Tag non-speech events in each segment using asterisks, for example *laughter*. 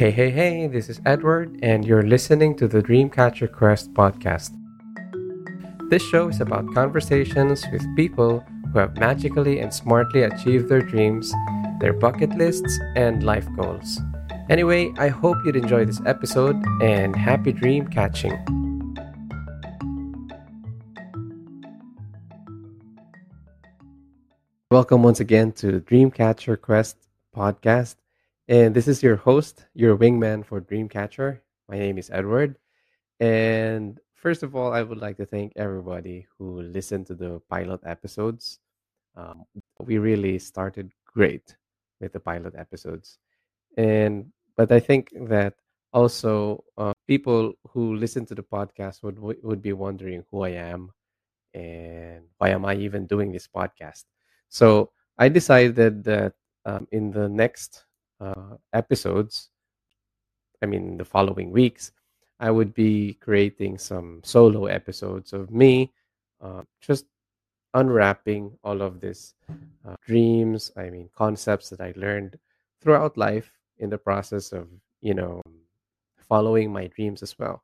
Hey, hey, hey, this is Edward, and you're listening to the Dreamcatcher Quest podcast. This show is about conversations with people who have magically and smartly achieved their dreams, their bucket lists, and life goals. Anyway, I hope you'd enjoy this episode and happy dream catching. Welcome once again to Dreamcatcher Quest podcast. And this is your host, your wingman for Dreamcatcher. My name is Edward. And first of all, I would like to thank everybody who listened to the pilot episodes. Um, we really started great with the pilot episodes. And but I think that also uh, people who listen to the podcast would would be wondering who I am and why am I even doing this podcast. So I decided that um, in the next uh, episodes, I mean, the following weeks, I would be creating some solo episodes of me uh, just unwrapping all of this uh, dreams, I mean, concepts that I learned throughout life in the process of, you know, following my dreams as well.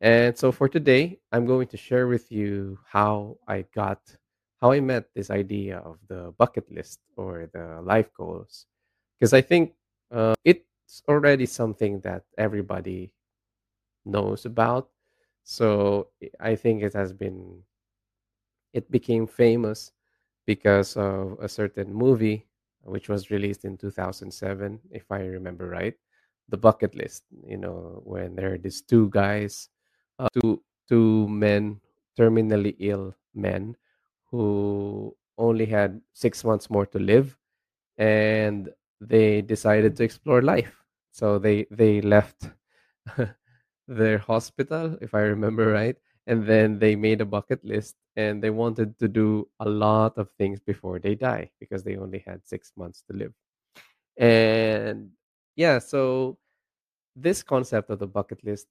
And so for today, I'm going to share with you how I got how I met this idea of the bucket list or the life goals. Because I think uh, it's already something that everybody knows about. So I think it has been, it became famous because of a certain movie which was released in 2007, if I remember right. The bucket list, you know, when there are these two guys, uh, two two men, terminally ill men, who only had six months more to live and they decided to explore life. So they they left *laughs* their hospital if i remember right and then they made a bucket list and they wanted to do a lot of things before they die because they only had six months to live. And yeah so this concept of the bucket list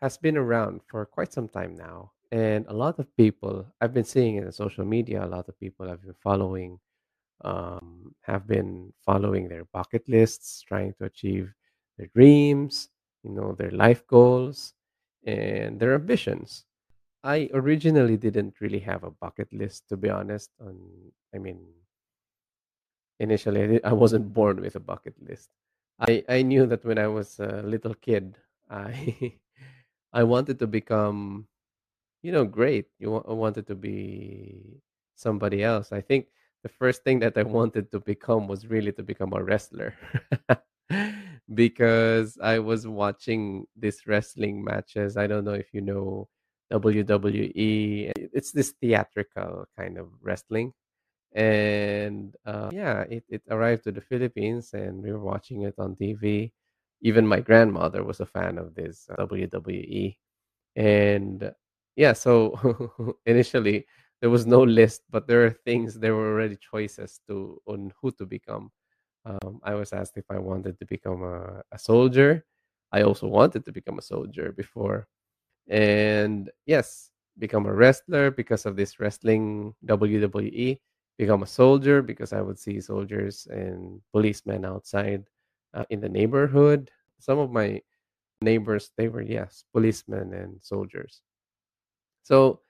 has been around for quite some time now and a lot of people i've been seeing it on social media a lot of people I've been following um, have been following their bucket lists trying to achieve their dreams you know their life goals and their ambitions i originally didn't really have a bucket list to be honest on i mean initially i, wasn't born with a bucket list i i knew that when i was a little kid *laughs* i i wanted to become you know, great. You wa- wanted to be somebody else. I think the first thing that I wanted to become was really to become a wrestler. *laughs* because I was watching these wrestling matches. I don't know if you know WWE. It's this theatrical kind of wrestling. And uh, yeah, it, it arrived to the Philippines and we were watching it on TV. Even my grandmother was a fan of this uh, WWE and yeah, so *laughs* initially there was no list, but there are things, there were already choices to on who to become. Um, I was asked if I wanted to become a, a soldier. I also wanted to become a soldier before. And yes, become a wrestler because of this wrestling WWE, become a soldier because I would see soldiers and policemen outside uh, in the neighborhood. Some of my neighbors they were yes policemen and soldiers so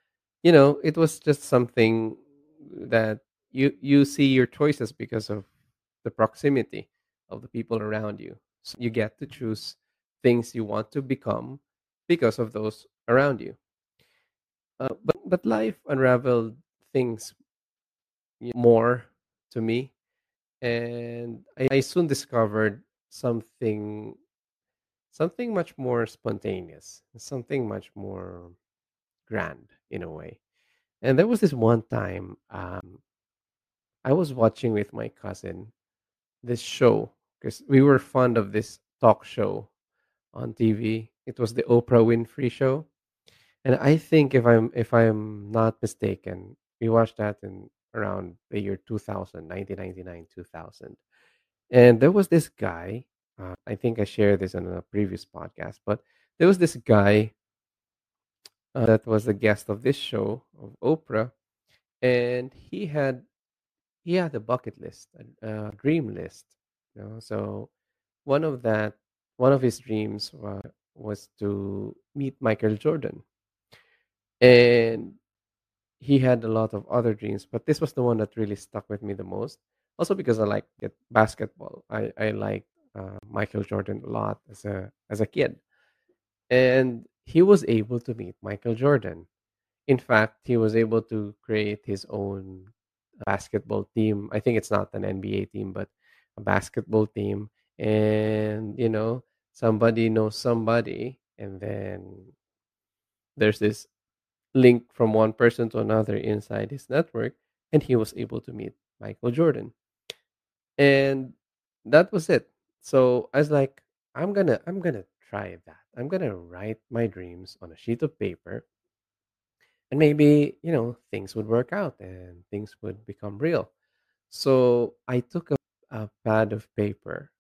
you know it was just something that you you see your choices because of the proximity of the people around you. So you get to choose things you want to become because of those around you. Uh, but but life unraveled things more to me and I, I soon discovered something something much more spontaneous, something much more grand in a way. And there was this one time um, I was watching with my cousin this show because we were fond of this talk show on TV. It was the Oprah Winfrey show, and I think if I'm if I'm not mistaken, we watched that in around the year 2000, 1999, 2000. And there was this guy, uh, I think I shared this on a previous podcast, but there was this guy uh, that was the guest of this show of Oprah, and he had he had a bucket list, a, a dream list. You know, so one of that one of his dreams wa- was to meet Michael Jordan. And he had a lot of other dreams, but this was the one that really stuck with me the most. Also because I like basketball. I I liked uh, Michael Jordan a lot as a as a kid, and he was able to meet Michael Jordan. In fact, he was able to create his own basketball team. I think it's not an NBA team, but a basketball team. And you know, somebody knows somebody, and then there's this link from one person to another inside his network, and he was able to meet Michael Jordan. And that was it. So I was like, I'm gonna I'm gonna try that. I'm gonna write my dreams on a sheet of paper and maybe, you know, things would work out and things would become real. So I took a, a pad of paper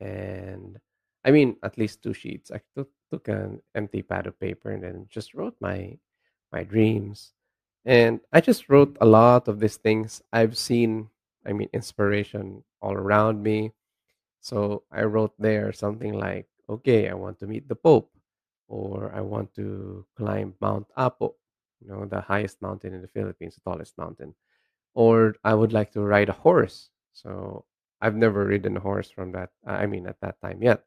and I mean at least two sheets. I took took an empty pad of paper and then just wrote my my dreams. And I just wrote a lot of these things I've seen, I mean, inspiration all around me. So I wrote there something like, okay, I want to meet the Pope, or I want to climb Mount Apo, you know, the highest mountain in the Philippines, the tallest mountain or I would like to ride a horse. So I've never ridden a horse from that. I mean, at that time yet.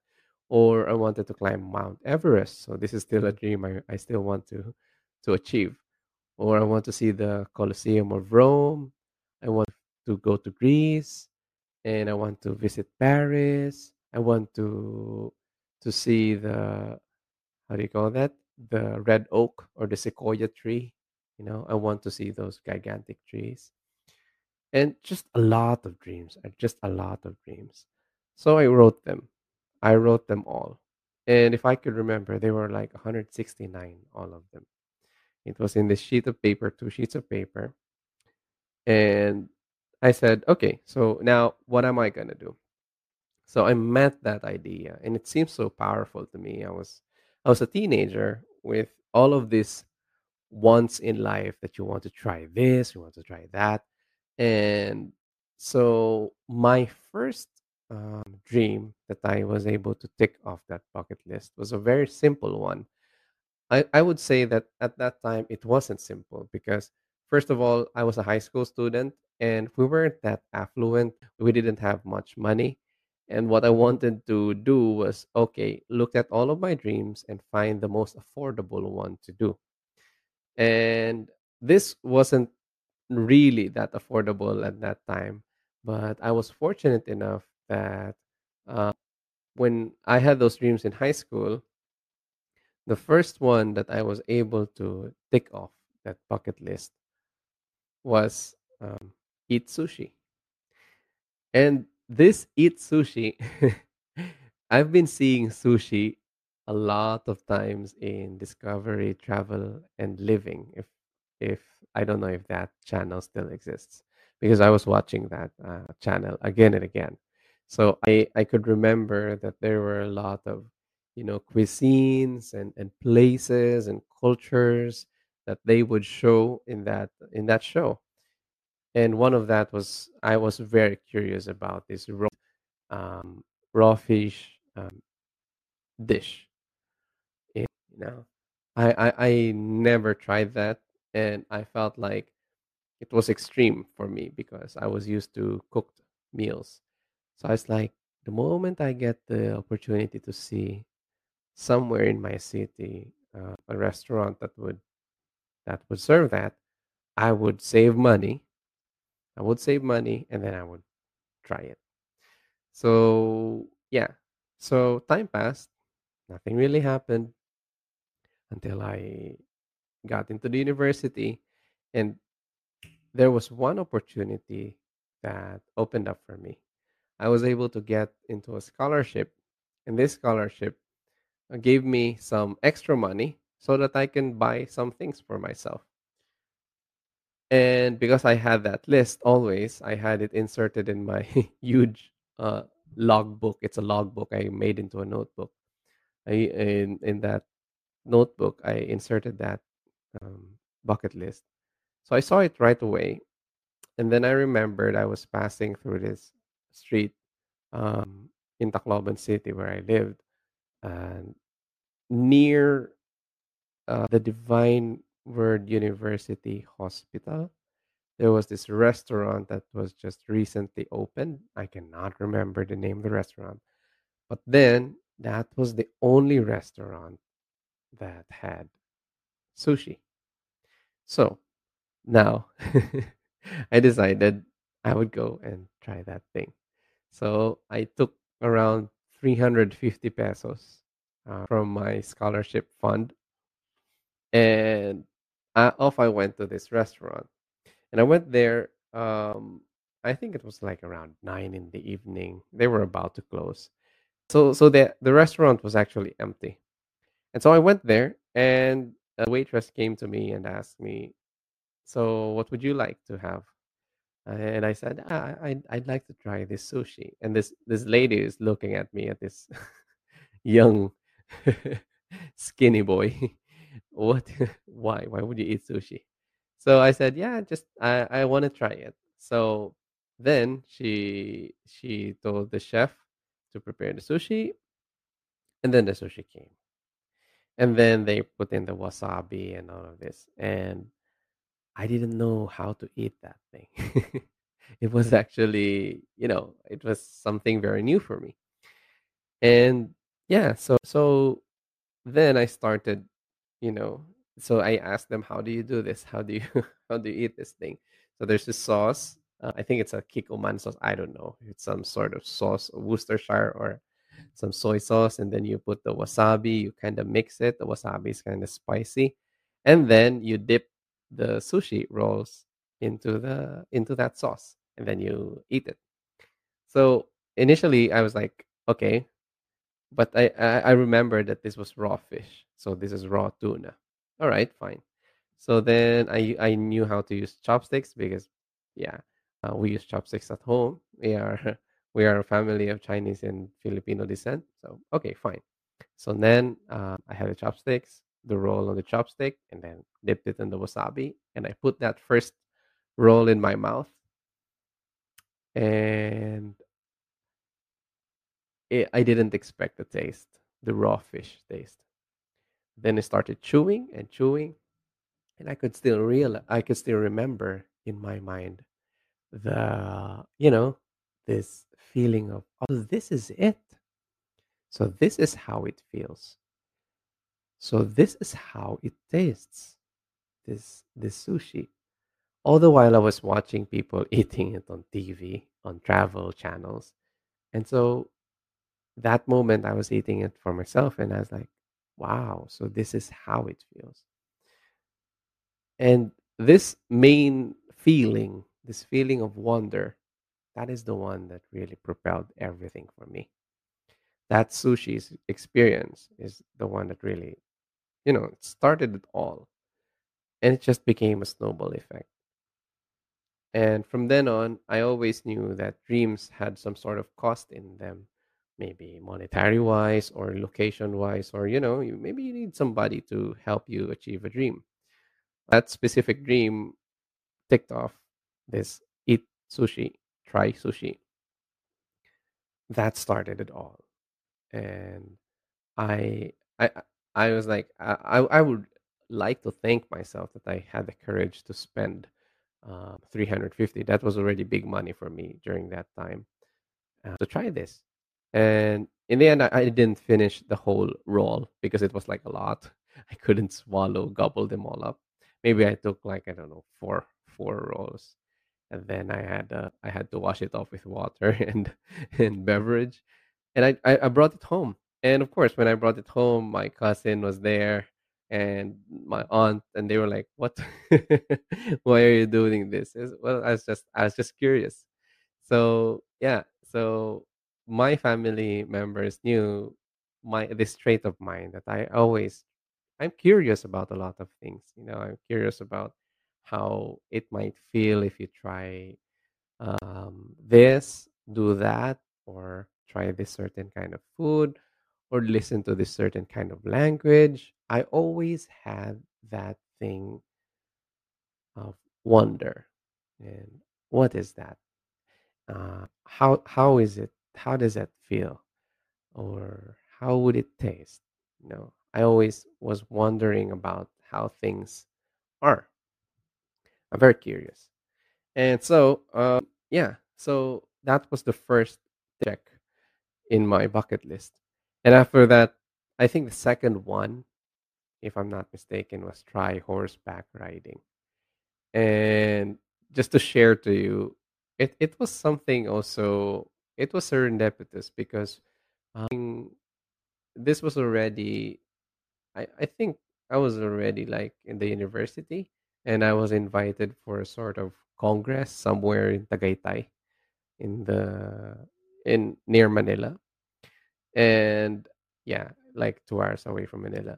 Or I wanted to climb Mount Everest. So this is still a dream I, I still want to to achieve. Or I want to see the Colosseum of Rome. I want to go to Greece, and I want to visit Paris. I want to to see the how do you call that? The red oak or the sequoia tree. You know, I want to see those gigantic trees. And just a lot of dreams uh, just a lot of dreams. So i wrote them. I wrote them all. And if i could remember they were like 169 all of them. It was in this sheet of paper two sheets of paper. And i said okay so now what am i going to do so i met that idea and it seems so powerful to me i was i was a teenager with all of this once in life that you want to try this you want to try that and so my first um, dream that I was able to tick off that bucket list was a very simple one. I, I would say that at that time it wasn't simple because, first of all, I was a high school student and we weren't that affluent. We didn't have much money. And what I wanted to do was okay, look at all of my dreams and find the most affordable one to do. And this wasn't really that affordable at that time. But I was fortunate enough that uh, when I had those dreams in high school, the first one that I was able to tick off that bucket list was um, eat sushi. And this eat sushi, *laughs* I've been seeing sushi a lot of times in Discovery, Travel, and Living. If if I don't know if that channel still exists because I was watching that uh, channel again and again. So I I could remember that there were a lot of you know cuisines and and places and cultures that they would show in that in that show. And one of that was I was very curious about this raw um, raw fish um, dish. You know, I, I I never tried that, and I felt like it was extreme for me because I was used to cooked meals. So I was like, the moment I get the opportunity to see somewhere in my city uh, a restaurant that would that would serve that, I would save money. I would save money, and then I would try it. So yeah, so time passed. Nothing really happened until I got into the university, and there was one opportunity that opened up for me. I was able to get into a scholarship, and this scholarship uh, gave me some extra money so that I can buy some things for myself. And because I had that list always, I had it inserted in my *laughs* huge uh, logbook. It's a logbook I made into a notebook. I, in in that notebook, I inserted that um, bucket list. So I saw it right away, and then I remembered I was passing through this street um, in Tacloban City where I lived. and near uh, the Divine Word University Hospital. There was this restaurant that was just recently opened. I cannot remember the name of the restaurant, but then that was the only restaurant that had sushi. So now *laughs* I decided I would go and try that thing. So I took around 350 pesos uh, from my scholarship fund and I, off I went to this restaurant. And I went there. Um, I think it was like around nine in the evening. They were about to close. So, so the the restaurant was actually empty. And so I went there, and a waitress came to me and asked me, "So, what would you like to have?" And I said, ah, "I'd I'd like to try this sushi." And this this lady is looking at me at this *laughs* young, *laughs* skinny boy. What? *laughs* Why? Why would you eat sushi? So I said, "Yeah, just I I want to try it." So then she she told the chef to prepare the sushi, and then the sushi came. And then they put in the wasabi and all of this. And I didn't know how to eat that thing. *laughs* it was *laughs* actually, you know, it was something very new for me. And yeah, so so then I started, you know, so I asked them, "How do you do this? How do you *laughs* how do you eat this thing?" So there's this sauce. Uh, I think it's a Kikkoman sauce. I don't know. It's some sort of sauce, Worcestershire or some soy sauce, and then you put the wasabi. You kind of mix it. The wasabi is kind of spicy, and then you dip the sushi rolls into the into that sauce, and then you eat it. So initially, I was like, okay, but I, I remember that this was raw fish, so this is raw tuna. All right, fine. So then I I knew how to use chopsticks because yeah, uh, we use chopsticks at home. We are *laughs* we are a family of Chinese and Filipino descent. So okay, fine. So then uh, I had the chopsticks, the roll on the chopstick, and then dipped it in the wasabi, and I put that first roll in my mouth, and it, I didn't expect the taste, the raw fish taste. Then I started chewing and chewing, and I could still real I could still remember in my mind the you know this feeling of oh this is it. So this is how it feels. So this is how it tastes. This this sushi. All the while I was watching people *laughs* eating it on TV, on travel channels. And so that moment I was eating it for myself and I was like, wow, so this is how it feels. And this main feeling, this feeling of wonder, that is the one that really propelled everything for me. That sushi's experience is the one that really, you know, started it all. And it just became a snowball effect. And from then on, I always knew that dreams had some sort of cost in them, maybe monetary wise or location wise, or, you know, you, maybe you need somebody to help you achieve a dream. That specific dream ticked off this eat sushi, try sushi. That started it all. And I, I, I was like, I, I would like to thank myself that I had the courage to spend um, 350. That was already big money for me during that time uh, to try this. And in the end, I, I didn't finish the whole roll because it was like a lot. *laughs* I couldn't swallow, gobble them all up. Maybe I took like I don't know four four rolls, and then I had uh, I had to wash it off with water *laughs* and and beverage, and I, I I brought it home. And of course, when I brought it home, my cousin was there and my aunt, and they were like, "What? *laughs* Why are you doing this?" Well, I was just I was just curious. So yeah, so my family members knew my this trait of mine that I always I'm curious about a lot of things. You know, I'm curious about how it might feel if you try um, this, do that, or try this certain kind of food, or listen to this certain kind of language. I always had that thing of wonder. And what is that? Uh, how how is it? How does that feel? Or how would it taste? You know, I always was wondering about how things are. I'm very curious. And so, um, yeah, so that was the first check in my bucket list. And after that, I think the second one, if I'm not mistaken, was try horseback riding. And just to share to you, it, it was something also, it was serendipitous because um, this was already, I, I think I was already like in the university and I was invited for a sort of congress somewhere in Tagaytay in the in near Manila. And yeah like two hours away from manila.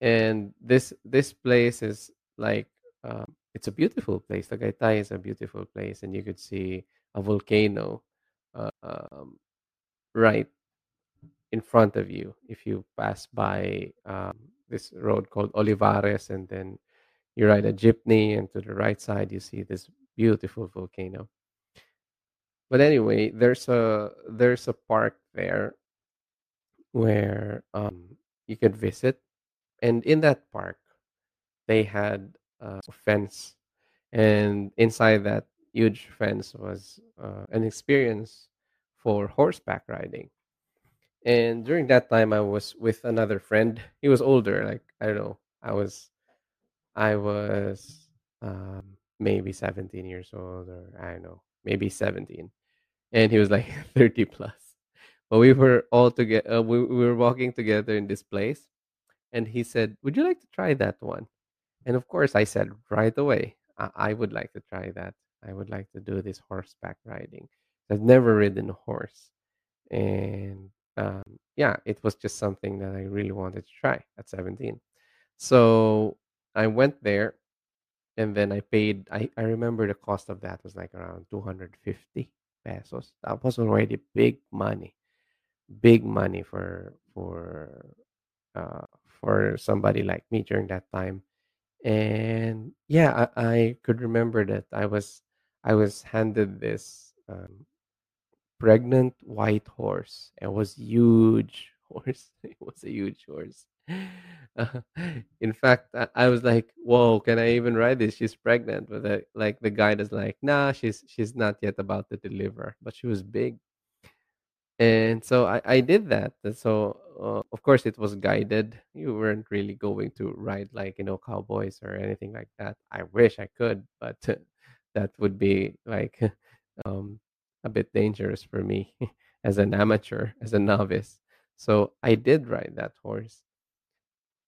And this this place is like um, it's a beautiful place. Tagaytay is a beautiful place and you could see a volcano um, right in front of you if you pass by um, this road called Olivarez and then you ride a jeepney and to the right side you see this beautiful volcano but anyway there's a there's a park there where um, you could visit. And in that park, they had uh, a fence, and inside that huge fence was uh, an experience for horseback riding. And during that time, I was with another friend. He was older, like I don't know. I was, I was um, maybe seventeen years old, or I don't know, maybe seventeen, and he was like *laughs* thirty plus. But we were all together. Uh, we, we were walking together in this place, and he said, "Would you like to try that one?" And of course, I said right away, "I, I would like to try that. I would like to do this horseback riding. I've never ridden a horse, and um, yeah, it was just something that I really wanted to try at 17. So I went there, and then I paid. I I remember the cost of that was like around 250 pesos. That was already big money big money for for uh, for somebody like me during that time. And yeah, I, I could remember that I was I was handed this um, pregnant white horse. It was huge *laughs* horse. It was a huge horse. *laughs* Uh, in fact, I, I was like, "Whoa, can I even ride this? She's pregnant." But the, like the guide is like, "Nah, she's she's not yet about to deliver." But she was big and so I, I did that. And so, uh, of course, it was guided. You weren't really going to ride like, you know, cowboys or anything like that. I wish I could, but *laughs* that would be like *laughs* um, a bit dangerous for me *laughs* as an amateur, as a novice. So I did ride that horse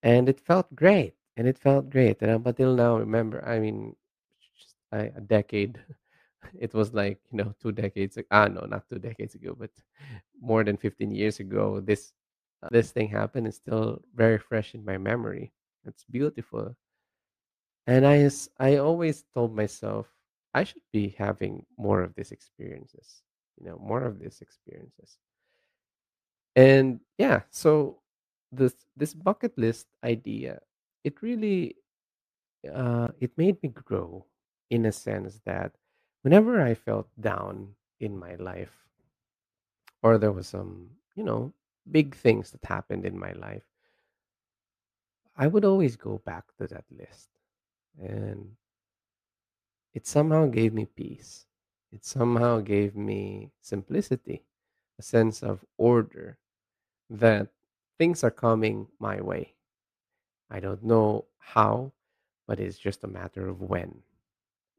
and it felt great. And it felt great. And until now, remember, I mean, just a, a decade *laughs* it was like you know two decades ag- ah no not two decades ago but more than 15 years ago this uh, this thing happened It's still very fresh in my memory it's beautiful and I I always told myself i should be having more of these experiences you know more of these experiences and yeah so this this bucket list idea it really uh, it made me grow in a sense that whenever I felt down in my life, or there was some, you know, big things that happened in my life, I would always go back to that list. And it somehow gave me peace. It somehow gave me simplicity, a sense of order that things are coming my way. I don't know how, but it's just a matter of when.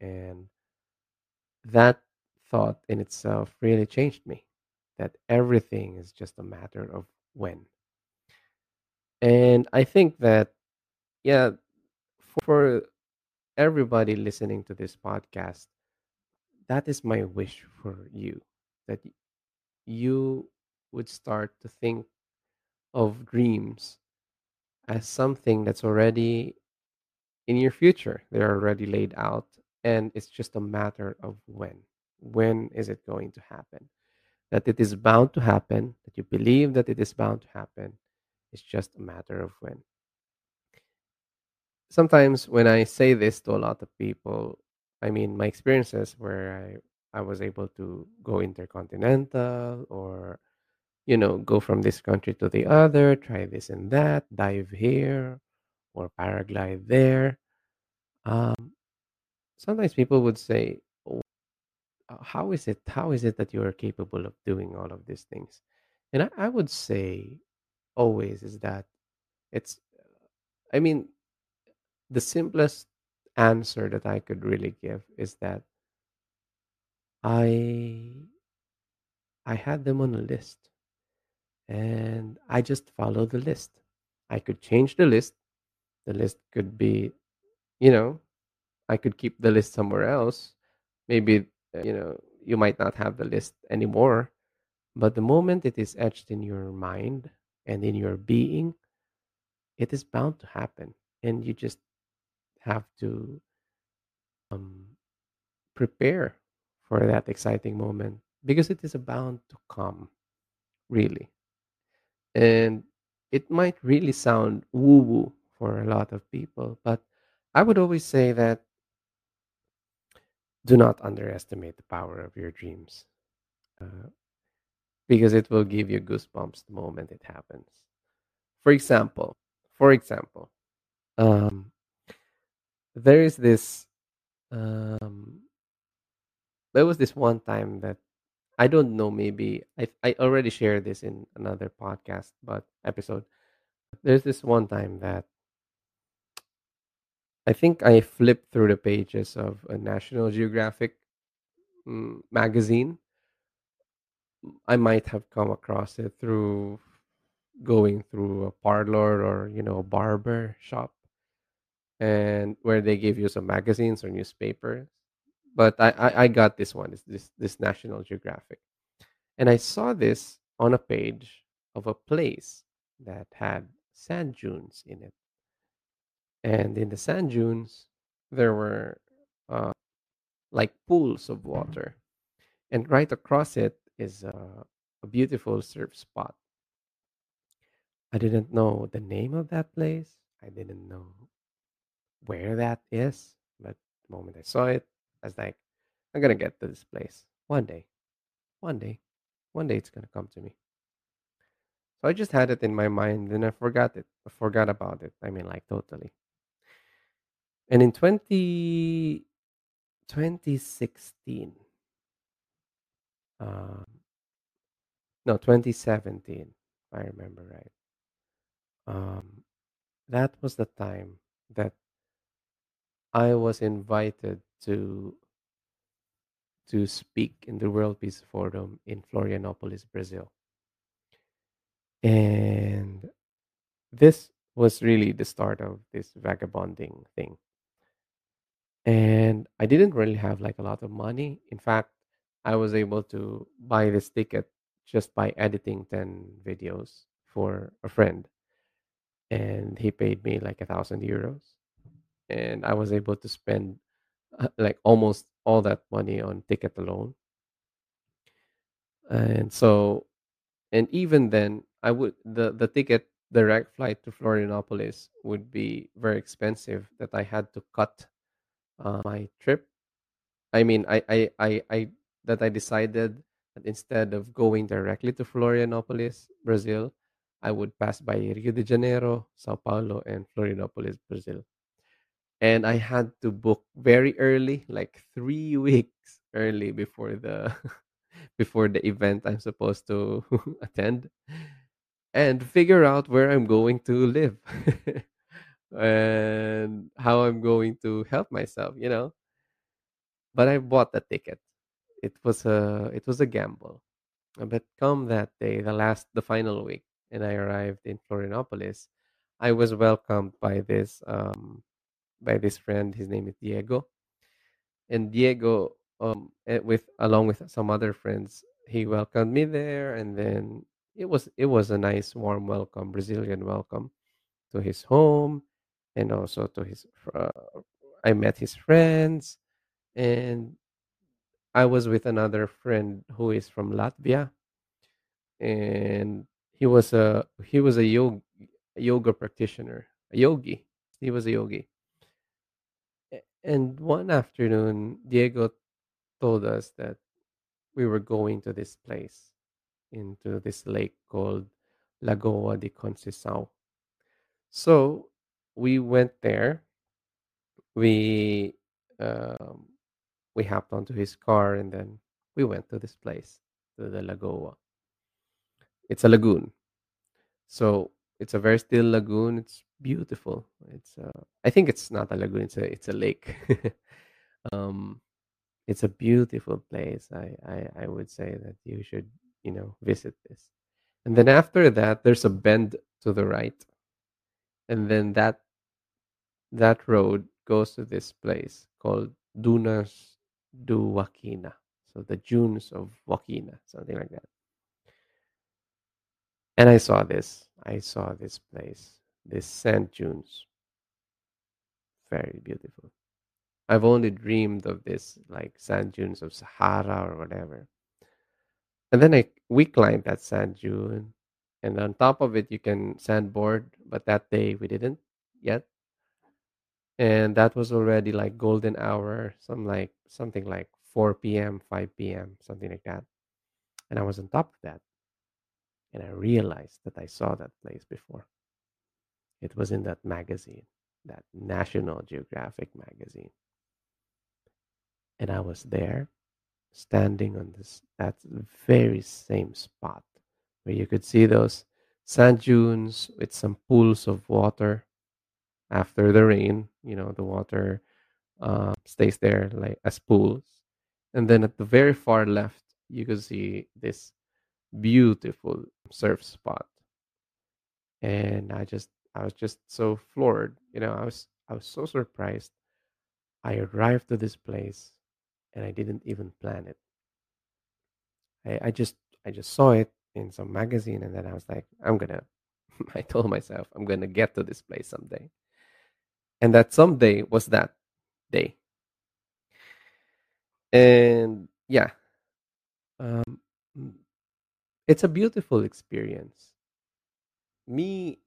And that thought in itself really changed me that everything is just a matter of when and i think that yeah for everybody listening to this podcast that is my wish for you that you would start to think of dreams as something that's already in your future they're already laid out and it's just a matter of when when is it going to happen that it is bound to happen, that you believe that it is bound to happen. It's just a matter of when. Sometimes when I say this to a lot of people, I mean my experiences where I I was able to go intercontinental or you know, go from this country to the other, try this and that, dive here or paraglide there. Um, sometimes people would say, "Oh, "How is it? How is it that you are capable of doing all of these things?" And I, I would say always is that it's. I mean, the simplest answer that I could really give is that I I had them on a list and I just follow the list. I could change the list. The list could be, you know, I could keep the list somewhere else. Maybe, uh, you know, you might not have the list anymore, but the moment it is etched in your mind and in your being, it is bound to happen. And you just have to um, prepare for that exciting moment because it is bound to come, really. And it might really sound woo woo for a lot of people, but I would always say that do not underestimate the power of your dreams uh, because it will give you goosebumps the moment it happens. For example, for example, um, there is this, um, there was this one time that I don't know, maybe I, I already shared this in another podcast, but episode. There's this one time that I think I flipped through the pages of a National Geographic mm, magazine. I might have come across it through going through a parlor or you know a barber shop, and where they give you some magazines or newspapers. But I, I, I got this one. It's this this National Geographic, and I saw this on a page of a place that had sand dunes in it, and in the sand dunes there were uh, like pools of water and right across it is a, a beautiful surf spot. I didn't know the name of that place. I didn't know where that is, but the moment I saw it, I was like, I'm gonna get to this place one day, one day, one day it's gonna come to me. So I just had it in my mind, and I forgot it. I forgot about it. I mean, like totally. And in 20, 2016, um, no, 2017, if I remember right. Um, that was the time that I was invited to to speak in the World Peace Forum in Florianopolis, Brazil. And this was really the start of this vagabonding thing. And I didn't really have like a lot of money. In fact, I was able to buy this ticket just by editing 10 videos for a friend. And he paid me like a thousand euros. And I was able to spend uh, like almost all that money on ticket alone. And so, and even then, I would the the ticket direct flight to Florianopolis would be very expensive. That I had to cut uh, my trip. I mean, I I I, I that I decided that instead of going directly to Florianopolis, Brazil, I would pass by Rio de Janeiro, Sao Paulo, and Florianopolis, Brazil and I had to book very early, like three *laughs* weeks early before the *laughs* before the event I'm supposed to *laughs* attend, and figure out where I'm going to live and how I'm going to help myself. You know, but I bought the ticket. It was a it was a gamble, but come that day, the last the final week, and I arrived in Florianopolis. I was welcomed by this um, by this friend. His name is Diego, and Diego, um, eh, with along with some other friends, he welcomed me there, and then it was it was a nice, warm welcome, Brazilian welcome to his home, and also to his. Uh, I met his friends, and I was with another friend who is from Latvia, and he was a he was a yoga yoga practitioner, a yogi. He was a yogi And one afternoon, Diego told us that we were going to this place. into this lake called Lagoa de Conceição. So we went there. We um, we hopped onto his car and then we went to this place, to the Lagoa. It's a lagoon. So it's a very still lagoon. It's beautiful. It's uh, I think it's not a lagoon. It's a it's a lake. *laughs* um, it's a beautiful place. I, I I would say that you should you know visit this. And then after that, there's a bend to the right, and then that that road goes to this place called Dunas do Joaquina. So the dunes of Joaquina, something like that. And I saw this. I saw this place, this sand dunes. Very beautiful. I've only dreamed of this, like sand dunes of Sahara or whatever. And then I we climbed that sand dune, and on top of it you can sandboard. But that day we didn't yet, and that was already like golden hour, some like something like 4 p.m., 5 p.m., something like that. And I was on top of that, and I realized that I saw that place before. It was in that magazine, that National Geographic magazine, and I was there standing on this that very same spot where you could see those sand dunes with some pools of water after the rain you know the water uh, stays there like as pools. And then at the very far left you could see this beautiful surf spot. And i just i was just so floored you know i was i was so surprised i arrived to this place and i didn't even plan it I, I just I just saw it in some magazine and then I was like, I'm gonna *laughs* I told myself I'm gonna get to this place someday. And that someday was that day. And yeah, um, mm, it's a beautiful experience. Me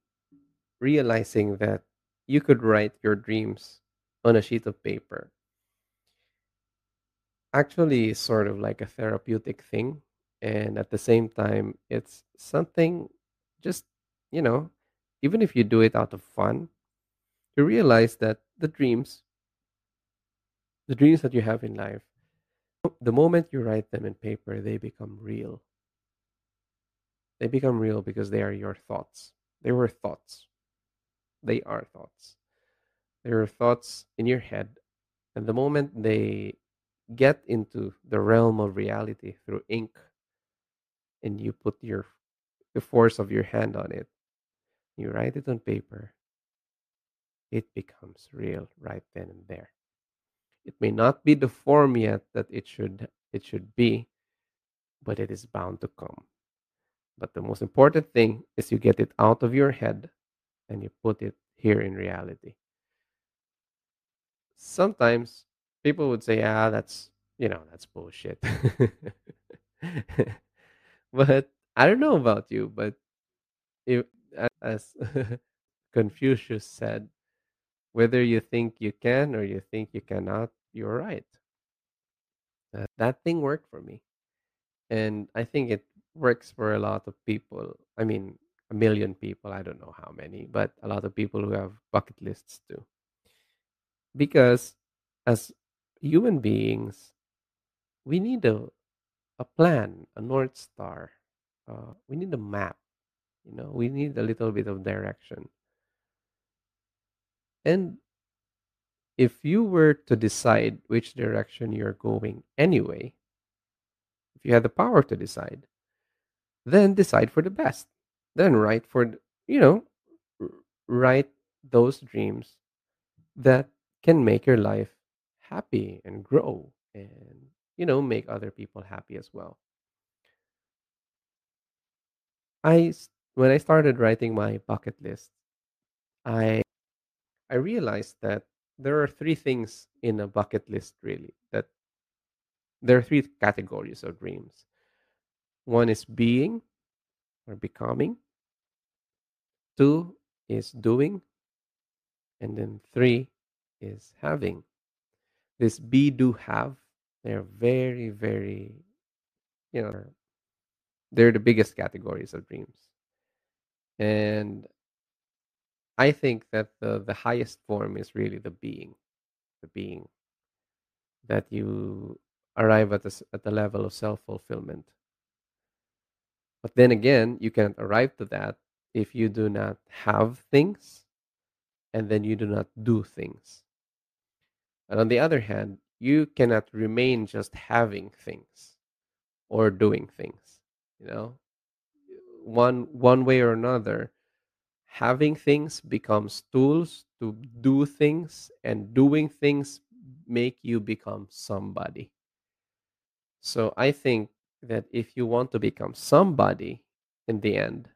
realizing that you could write your dreams on a sheet of paper. Actually is sort of like a therapeutic thing and at the same time it's something just you know even if you do it out of fun you realize that the dreams the dreams that you have in life the moment you write them in paper they become real. They become real because they are your thoughts. They were thoughts they are thoughts. They are thoughts in your head and the moment they get into the realm of reality through ink and you put your the force of your hand on it you write it on paper it becomes real right then and there. It may not be the form yet that it should it should be but it is bound to come. But the most important thing is you get it out of your head and you put it here in reality. Sometimes people would say ah that's you know that's bullshit. *laughs* But i don't know about you but if, as *laughs* confucius said whether you think you can or you think you cannot you're right. Uh, that thing worked for me. And i think it works for a lot of people i mean a million people i don't know how many but a lot of people who have bucket lists too. Because as human beings we need a, a plan a north star uh, we need a map you know we need a little bit of direction. And if you were to decide which direction you're going anyway if you had the power to decide then decide for the best then write for you know write those dreams that can make your life happy and grow and you know make other people happy as well. I when i started writing my bucket list i i realized that there are three things in a bucket list really that there are three categories of dreams. One is being or becoming two is doing and then three is having this be do have they're very very you know they're the biggest categories of dreams. And I think that the, the highest form is really the being, the being that you arrive at at the level of self fulfillment. But then again, you can't arrive to that if you do not have things and then you do not do things. And on the other hand, you cannot remain just having things or doing things. You know, one one way or another, having things becomes tools to do things, and doing things make you become somebody. So I think that if you want to become somebody in the end,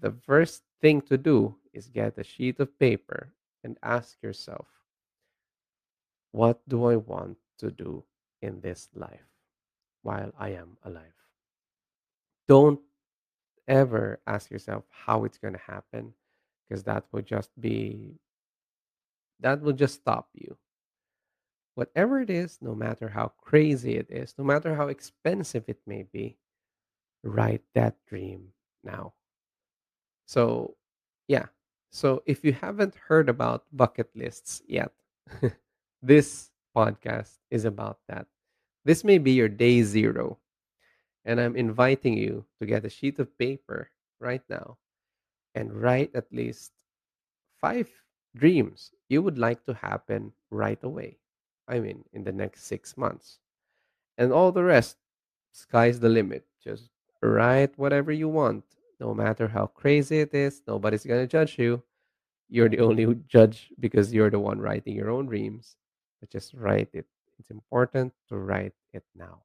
the first thing to do is get a sheet of paper and ask yourself, what do I want to do in this life while I am alive? Don't ever ask yourself how it's going to happen because that will just be that will just stop you. Whatever it is, no matter how crazy it is, no matter how expensive it may be, write that dream now. So, yeah. So, if you haven't heard about bucket lists yet, *laughs* this podcast is about that. This may be your day zero, and I'm inviting you to get a sheet of paper right now and write at least five dreams you would like to happen right away. I mean, in the next six months. And all the rest, sky's the limit. Just write whatever you want, no matter how crazy it is. Nobody's going to judge you. You're the only judge because you're the one writing your own dreams. But just write it. It's important to write it now.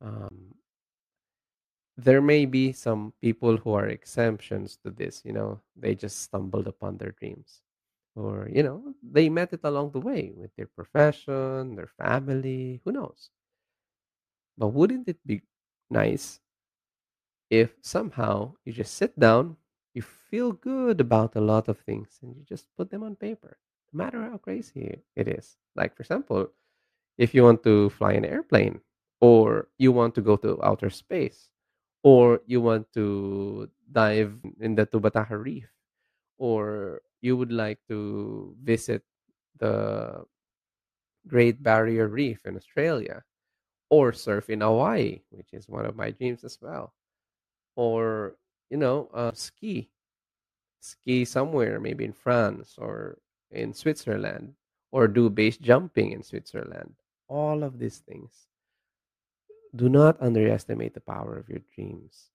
Um, there may be some people who are exemptions to this you know they just stumbled upon their dreams or you know they met it along the way with their profession their family who knows? But wouldn't it be nice if somehow you just sit down you feel good about a lot of things and you just put them on paper no matter how crazy it is? Like for example if you want to fly an airplane or you want to go to outer space or you want to dive in the Tubataha Reef or you would like to visit the Great Barrier Reef in Australia or surf in Hawaii, which is one of my dreams as well, or you know, uh, ski, ski somewhere, maybe in France or in Switzerland, or do base jumping in Switzerland. All of these things do not underestimate the power of your dreams.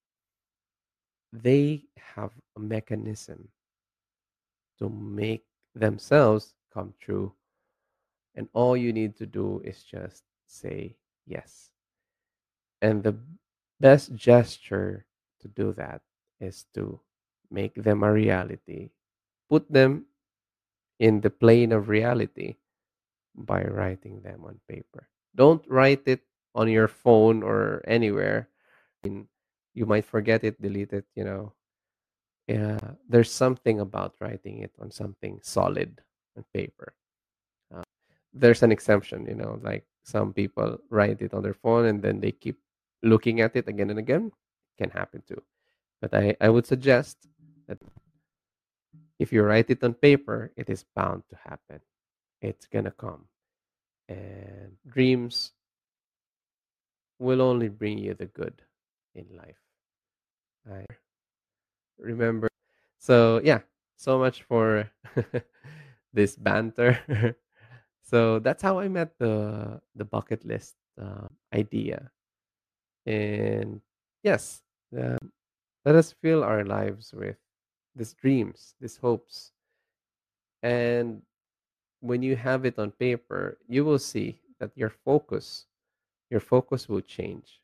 They have a mechanism to make themselves come true. And all you need to do is just say yes. And the best gesture to do that is to make them a reality. Put them in the plane of reality by writing them on paper. Don't write it on your phone or anywhere. I mean, you might forget it, delete it, you know. Yeah, there's something about writing it on something solid on paper. Uh, there's an exemption, you know, like some people write it on their phone and then they keep looking at it again and again. It can happen too. But I, I would suggest that if you write it on paper, it is bound to happen. It's gonna come. And dreams will only bring you the good in life. I remember. So yeah, so much for *laughs* this banter. *laughs* so that's how I met the the bucket list uh, idea. And yes, uh, let us fill our lives with these dreams, these hopes, and when you have it on paper, you will see that your focus, your focus will change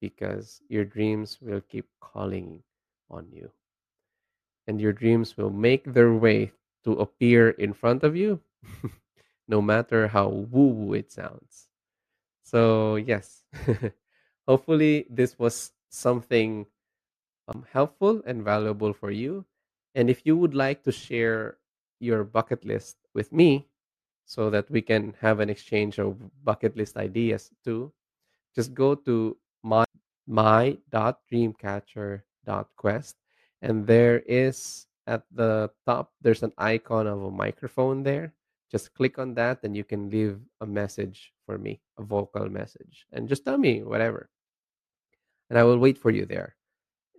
because your dreams will keep calling on you. And your dreams will make their way to appear in front of you, *laughs* no matter how woo woo it sounds. So, yes, *laughs* hopefully, this was something um, helpful and valuable for you. And if you would like to share your bucket list with me so that we can have an exchange of bucket list ideas too, just go to my my.dreamcatcher.quest. And there is at the top, there's an icon of a microphone there. Just click on that, and you can leave a message for me, a vocal message. And just tell me whatever. And I will wait for you there.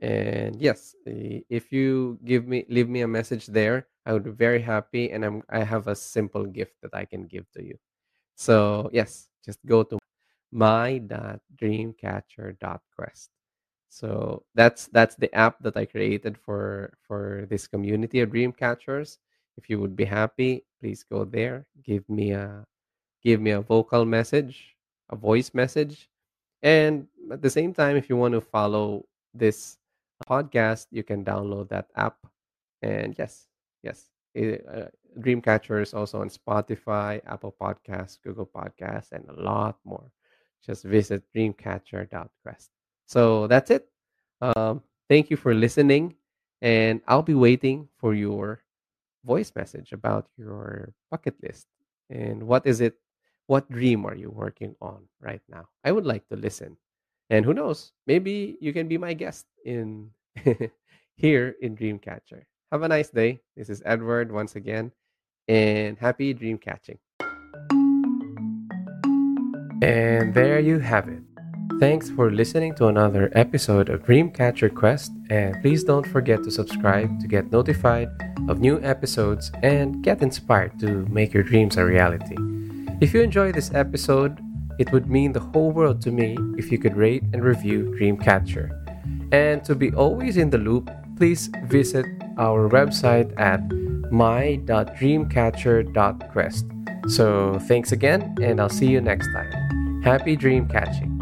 And yes, if you give me leave me a message there, I would be very happy and I'm I have a simple gift that I can give to you. So, yes, just go to my.dreamcatcher.quest. So that's that's the app that I created for for this community of dream catchers. If you would be happy, please go there. Give me a give me a vocal message, a voice message, and at the same time, if you want to follow this podcast, you can download that app. And yes, yes, it, uh, Dreamcatcher is also on Spotify, Apple Podcasts, Google Podcasts, and a lot more. Just visit dreamcatcher.quest. So that's it. Um, thank you for listening, and I'll be waiting for your voice message about your bucket list and what is it what dream are you working on right now? I would like to listen and who knows maybe you can be my guest in *laughs* here in dreamcatcher. Have a nice day. This is edward once again and happy dream catching. And there you have it Thanks for listening to another episode of Dreamcatcher Quest, and please don't forget to subscribe to get notified of new episodes and get inspired to make your dreams a reality. If you enjoy this episode, it would mean the whole world to me if you could rate and review Dreamcatcher. And to be always in the loop, please visit our website at my.dreamcatcher.quest. So thanks again, and I'll see you next time. Happy dream catching.